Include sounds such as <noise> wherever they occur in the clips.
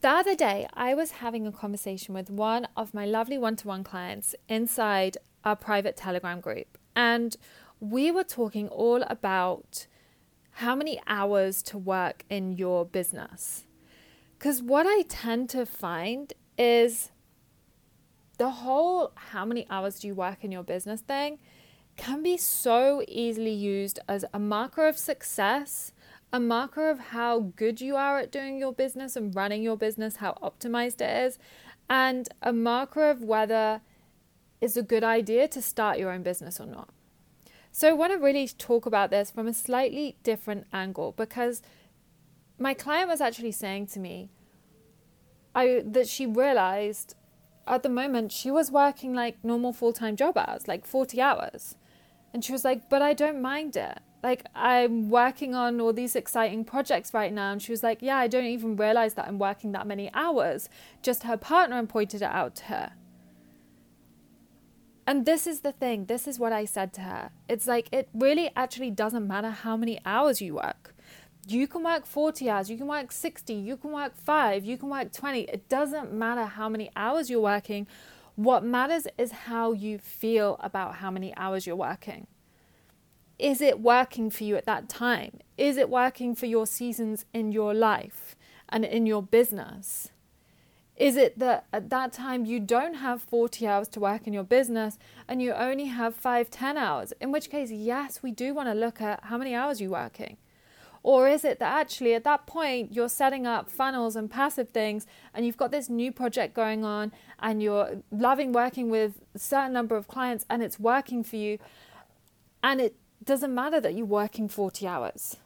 the other day, I was having a conversation with one of my lovely one to one clients inside our private Telegram group. And we were talking all about how many hours to work in your business. Because what I tend to find is the whole how many hours do you work in your business thing can be so easily used as a marker of success a marker of how good you are at doing your business and running your business, how optimized it is, and a marker of whether it's a good idea to start your own business or not. So, I want to really talk about this from a slightly different angle because my client was actually saying to me I, that she realized at the moment she was working like normal full time job hours, like 40 hours. And she was like, but I don't mind it like I'm working on all these exciting projects right now. And she was like, Yeah, I don't even realize that I'm working that many hours. Just her partner pointed it out to her. And this is the thing, this is what I said to her. It's like, it really actually doesn't matter how many hours you work. You can work 40 hours, you can work 60, you can work five, you can work 20. It doesn't matter how many hours you're working. What matters is how you feel about how many hours you're working is it working for you at that time? Is it working for your seasons in your life and in your business? Is it that at that time you don't have 40 hours to work in your business and you only have five, 10 hours? In which case, yes, we do want to look at how many hours you're working. Or is it that actually at that point you're setting up funnels and passive things and you've got this new project going on and you're loving working with a certain number of clients and it's working for you and it doesn't matter that you're working 40 hours.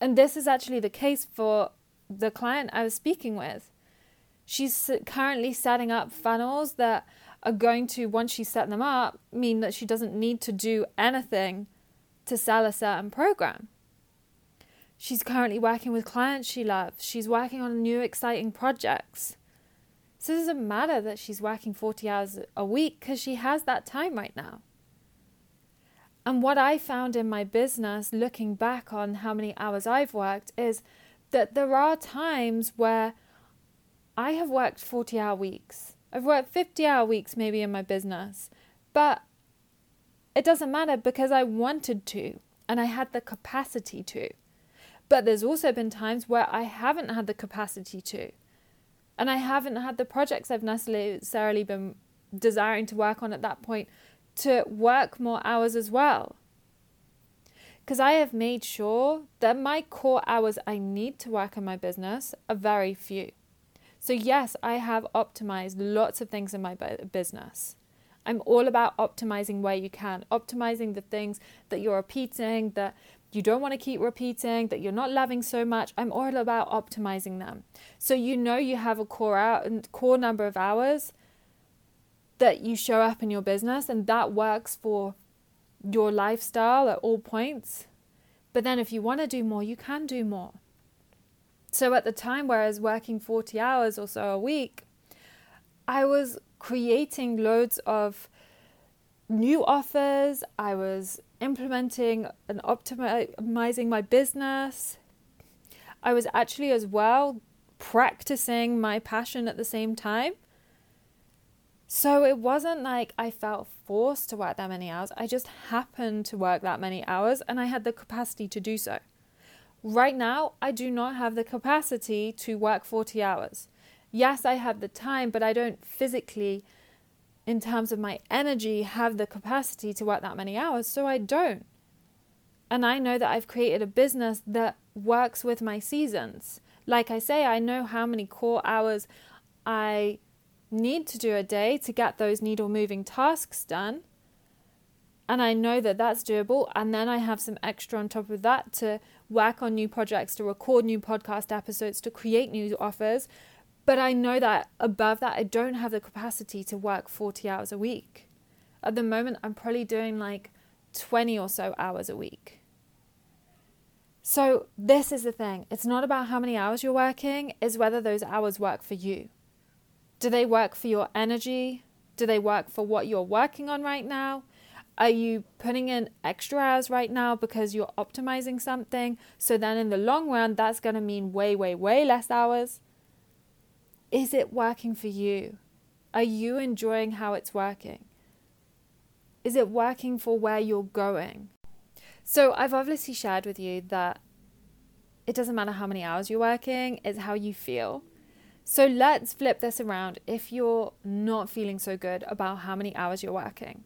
And this is actually the case for the client I was speaking with. She's currently setting up funnels that are going to, once she set them up, mean that she doesn't need to do anything to sell a certain program. She's currently working with clients she loves. She's working on new exciting projects. So it doesn't matter that she's working 40 hours a week because she has that time right now. And what I found in my business, looking back on how many hours I've worked, is that there are times where I have worked 40 hour weeks. I've worked 50 hour weeks maybe in my business, but it doesn't matter because I wanted to and I had the capacity to. But there's also been times where I haven't had the capacity to. And I haven't had the projects I've necessarily been desiring to work on at that point to work more hours as well. Because I have made sure that my core hours I need to work on my business are very few. So, yes, I have optimized lots of things in my business. I'm all about optimizing where you can, optimizing the things that you're repeating, that you don't want to keep repeating, that you're not loving so much. I'm all about optimizing them. So you know you have a core out core number of hours that you show up in your business and that works for your lifestyle at all points. But then if you want to do more, you can do more. So at the time where I was working 40 hours or so a week, I was creating loads of new offers. I was implementing and optimizing my business. I was actually as well practicing my passion at the same time. So it wasn't like I felt forced to work that many hours. I just happened to work that many hours and I had the capacity to do so. Right now, I do not have the capacity to work 40 hours. Yes, I have the time, but I don't physically, in terms of my energy, have the capacity to work that many hours, so I don't. And I know that I've created a business that works with my seasons. Like I say, I know how many core hours I need to do a day to get those needle moving tasks done. And I know that that's doable. And then I have some extra on top of that to work on new projects, to record new podcast episodes, to create new offers. But I know that above that, I don't have the capacity to work 40 hours a week. At the moment, I'm probably doing like 20 or so hours a week. So, this is the thing it's not about how many hours you're working, it's whether those hours work for you. Do they work for your energy? Do they work for what you're working on right now? Are you putting in extra hours right now because you're optimizing something? So then in the long run, that's going to mean way, way, way less hours. is it working for you? Are you enjoying how it's working? Is it working for where you're going? So, I've obviously shared with you that it doesn't matter how many hours you're working, it's how you feel. So, let's flip this around if you're not feeling so good about how many hours you're working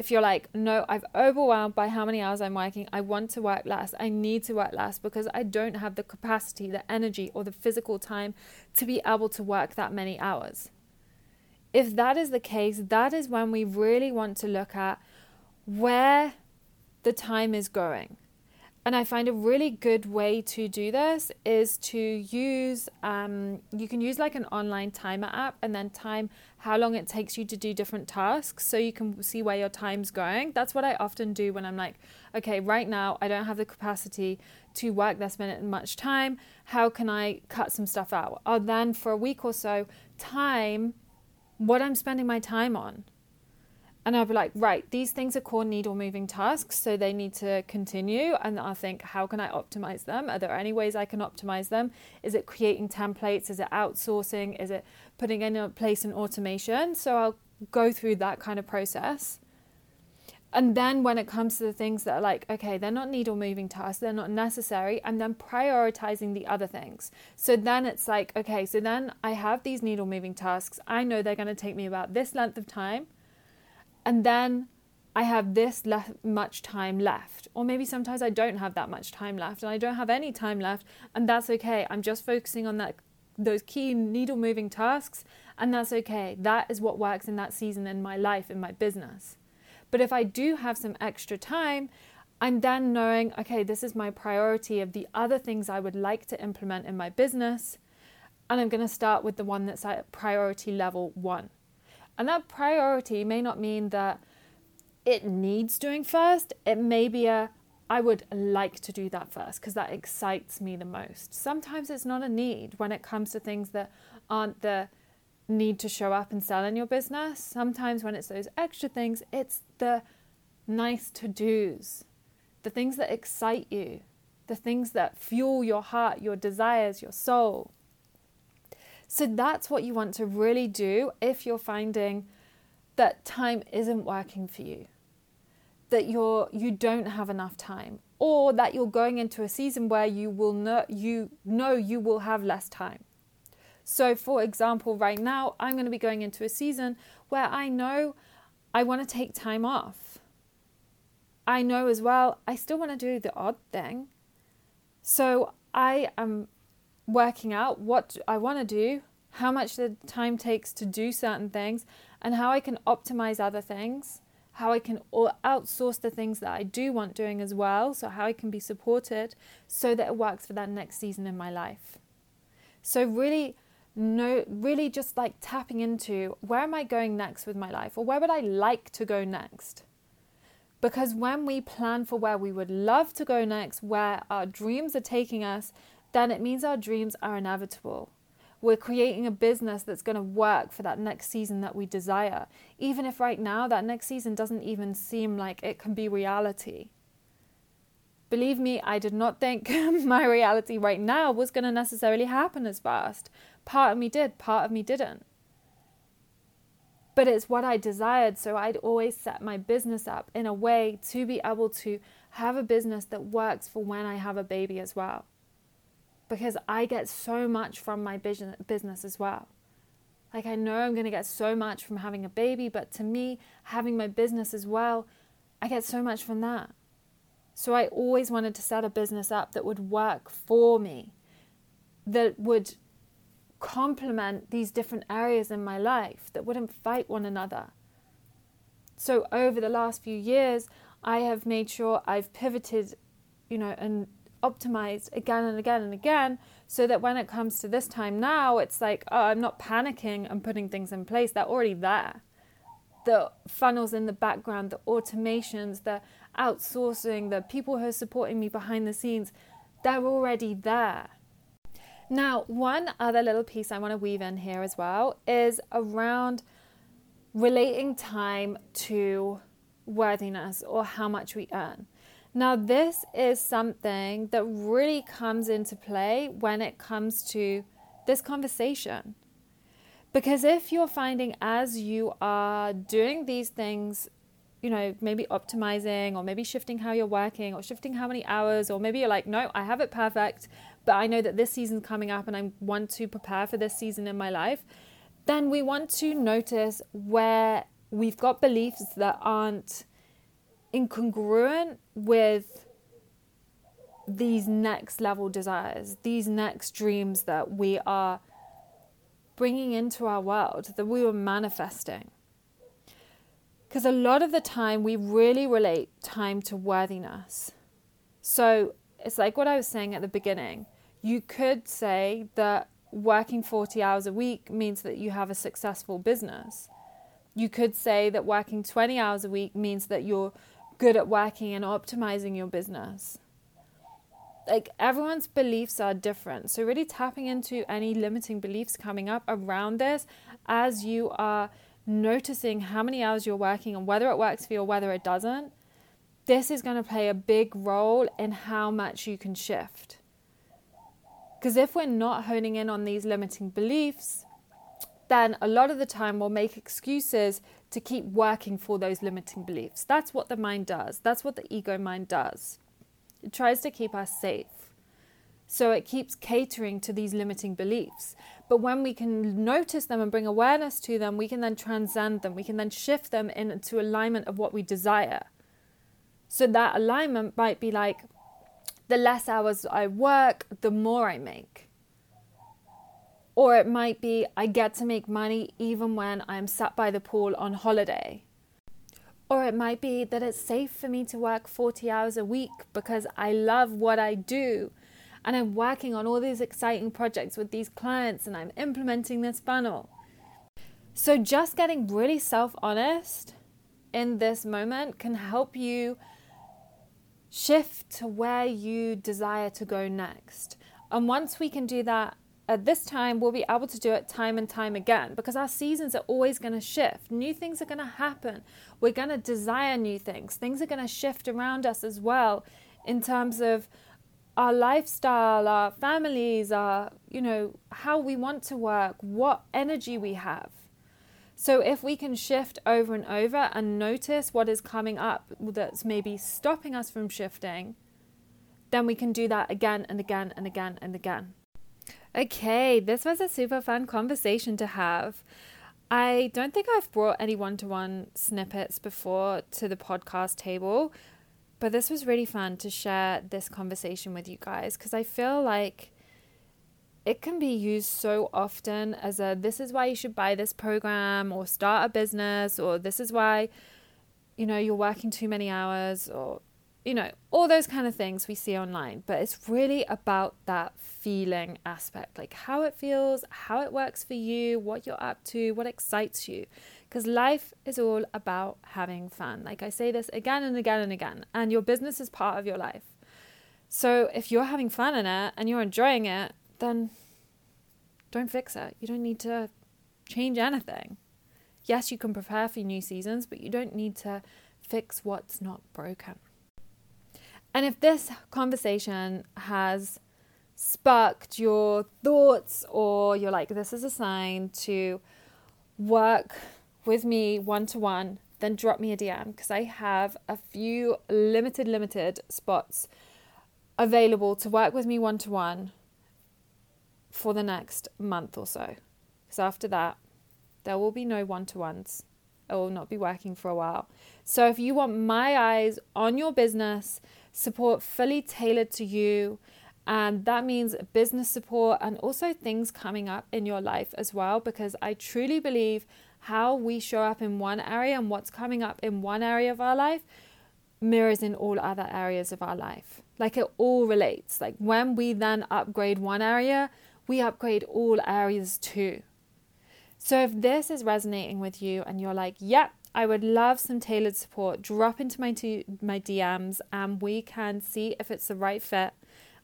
if you're like, no, I've overwhelmed by how many hours I'm working, I want to work less, I need to work less because I don't have the capacity, the energy, or the physical time to be able to work that many hours. If that is the case, that is when we really want to look at where the time is going. And I find a really good way to do this is to use, um, you can use like an online timer app and then time how long it takes you to do different tasks so you can see where your time's going. That's what I often do when I'm like, okay, right now I don't have the capacity to work this minute much time. How can I cut some stuff out? Or then for a week or so, time what I'm spending my time on. And I'll be like, right, these things are core needle moving tasks, so they need to continue. And I'll think, how can I optimize them? Are there any ways I can optimize them? Is it creating templates? Is it outsourcing? Is it putting in place an automation? So I'll go through that kind of process. And then when it comes to the things that are like, okay, they're not needle moving tasks, they're not necessary, and then prioritizing the other things. So then it's like, okay, so then I have these needle moving tasks. I know they're going to take me about this length of time and then I have this le- much time left. Or maybe sometimes I don't have that much time left and I don't have any time left and that's okay. I'm just focusing on that those key needle moving tasks and that's okay. That is what works in that season in my life in my business. But if I do have some extra time, I'm then knowing, okay, this is my priority of the other things I would like to implement in my business. And I'm going to start with the one that's at priority level 1. And that priority may not mean that it needs doing first. It may be a, I would like to do that first because that excites me the most. Sometimes it's not a need when it comes to things that aren't the need to show up and sell in your business. Sometimes when it's those extra things, it's the nice to do's, the things that excite you, the things that fuel your heart, your desires, your soul. So that's what you want to really do if you're finding that time isn't working for you. That you're you don't have enough time or that you're going into a season where you will know you know you will have less time. So for example, right now I'm going to be going into a season where I know I want to take time off. I know as well I still want to do the odd thing. So I am working out what I want to do, how much the time takes to do certain things, and how I can optimize other things, how I can outsource the things that I do want doing as well, so how I can be supported so that it works for that next season in my life. So really no really just like tapping into where am I going next with my life or where would I like to go next? Because when we plan for where we would love to go next, where our dreams are taking us, then it means our dreams are inevitable. We're creating a business that's going to work for that next season that we desire, even if right now that next season doesn't even seem like it can be reality. Believe me, I did not think <laughs> my reality right now was going to necessarily happen as fast. Part of me did, part of me didn't. But it's what I desired, so I'd always set my business up in a way to be able to have a business that works for when I have a baby as well because I get so much from my business as well. Like, I know I'm going to get so much from having a baby, but to me, having my business as well, I get so much from that. So, I always wanted to set a business up that would work for me, that would complement these different areas in my life, that wouldn't fight one another. So, over the last few years, I have made sure I've pivoted, you know, and optimized again and again and again so that when it comes to this time now, it's like, oh, I'm not panicking and putting things in place. They're already there. The funnels in the background, the automations, the outsourcing, the people who are supporting me behind the scenes, they're already there. Now, one other little piece I want to weave in here as well is around relating time to worthiness or how much we earn. Now, this is something that really comes into play when it comes to this conversation. Because if you're finding as you are doing these things, you know, maybe optimizing or maybe shifting how you're working or shifting how many hours, or maybe you're like, no, I have it perfect, but I know that this season's coming up and I want to prepare for this season in my life, then we want to notice where we've got beliefs that aren't incongruent with these next level desires, these next dreams that we are bringing into our world, that we were manifesting. Because a lot of the time, we really relate time to worthiness. So it's like what I was saying at the beginning. You could say that working 40 hours a week means that you have a successful business. You could say that working 20 hours a week means that you're good at working and optimizing your business like everyone's beliefs are different. So, really tapping into any limiting beliefs coming up around this as you are noticing how many hours you're working and whether it works for you or whether it doesn't, this is going to play a big role in how much you can shift. Because if we're not honing in on these limiting beliefs, then a lot of the time we'll make excuses to keep working for those limiting beliefs. That's what the mind does, that's what the ego mind does. It tries to keep us safe. So it keeps catering to these limiting beliefs. But when we can notice them and bring awareness to them, we can then transcend them. We can then shift them into alignment of what we desire. So that alignment might be like the less hours I work, the more I make. Or it might be I get to make money even when I'm sat by the pool on holiday. Or it might be that it's safe for me to work 40 hours a week because I love what I do and I'm working on all these exciting projects with these clients and I'm implementing this funnel. So, just getting really self honest in this moment can help you shift to where you desire to go next. And once we can do that at this time, we'll be able to do it time and time again because our seasons are always going to shift. New things are going to happen. We're going to desire new things. Things are going to shift around us as well in terms of our lifestyle, our families, our, you know, how we want to work, what energy we have. So if we can shift over and over and notice what is coming up that's maybe stopping us from shifting, then we can do that again and again and again and again. Okay, this was a super fun conversation to have. I don't think I've brought any one to one snippets before to the podcast table, but this was really fun to share this conversation with you guys because I feel like it can be used so often as a this is why you should buy this program or start a business or this is why you know you're working too many hours or you know, all those kind of things we see online. But it's really about that feeling aspect like how it feels, how it works for you, what you're up to, what excites you. Because life is all about having fun. Like I say this again and again and again, and your business is part of your life. So if you're having fun in it and you're enjoying it, then don't fix it. You don't need to change anything. Yes, you can prepare for new seasons, but you don't need to fix what's not broken. And if this conversation has sparked your thoughts or you're like, this is a sign to work with me one to one, then drop me a DM because I have a few limited, limited spots available to work with me one to one for the next month or so. Because after that, there will be no one to ones. I will not be working for a while. So if you want my eyes on your business, support fully tailored to you. And that means business support and also things coming up in your life as well, because I truly believe how we show up in one area and what's coming up in one area of our life mirrors in all other areas of our life. Like it all relates. Like when we then upgrade one area, we upgrade all areas too. So if this is resonating with you and you're like, yep, I would love some tailored support. Drop into my my DMs and we can see if it's the right fit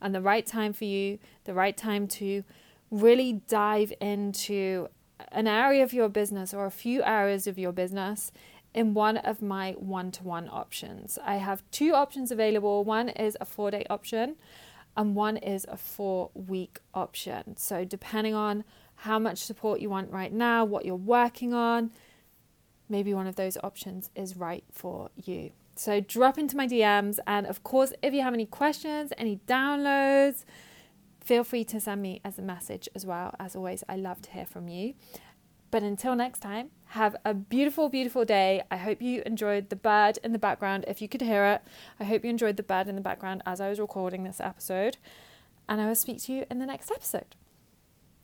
and the right time for you, the right time to really dive into an area of your business or a few areas of your business in one of my one-to-one options. I have two options available. One is a 4-day option and one is a 4-week option. So depending on how much support you want right now, what you're working on. Maybe one of those options is right for you. So drop into my DMs. And of course, if you have any questions, any downloads, feel free to send me as a message as well. As always, I love to hear from you. But until next time, have a beautiful, beautiful day. I hope you enjoyed the bird in the background. If you could hear it, I hope you enjoyed the bird in the background as I was recording this episode. And I will speak to you in the next episode.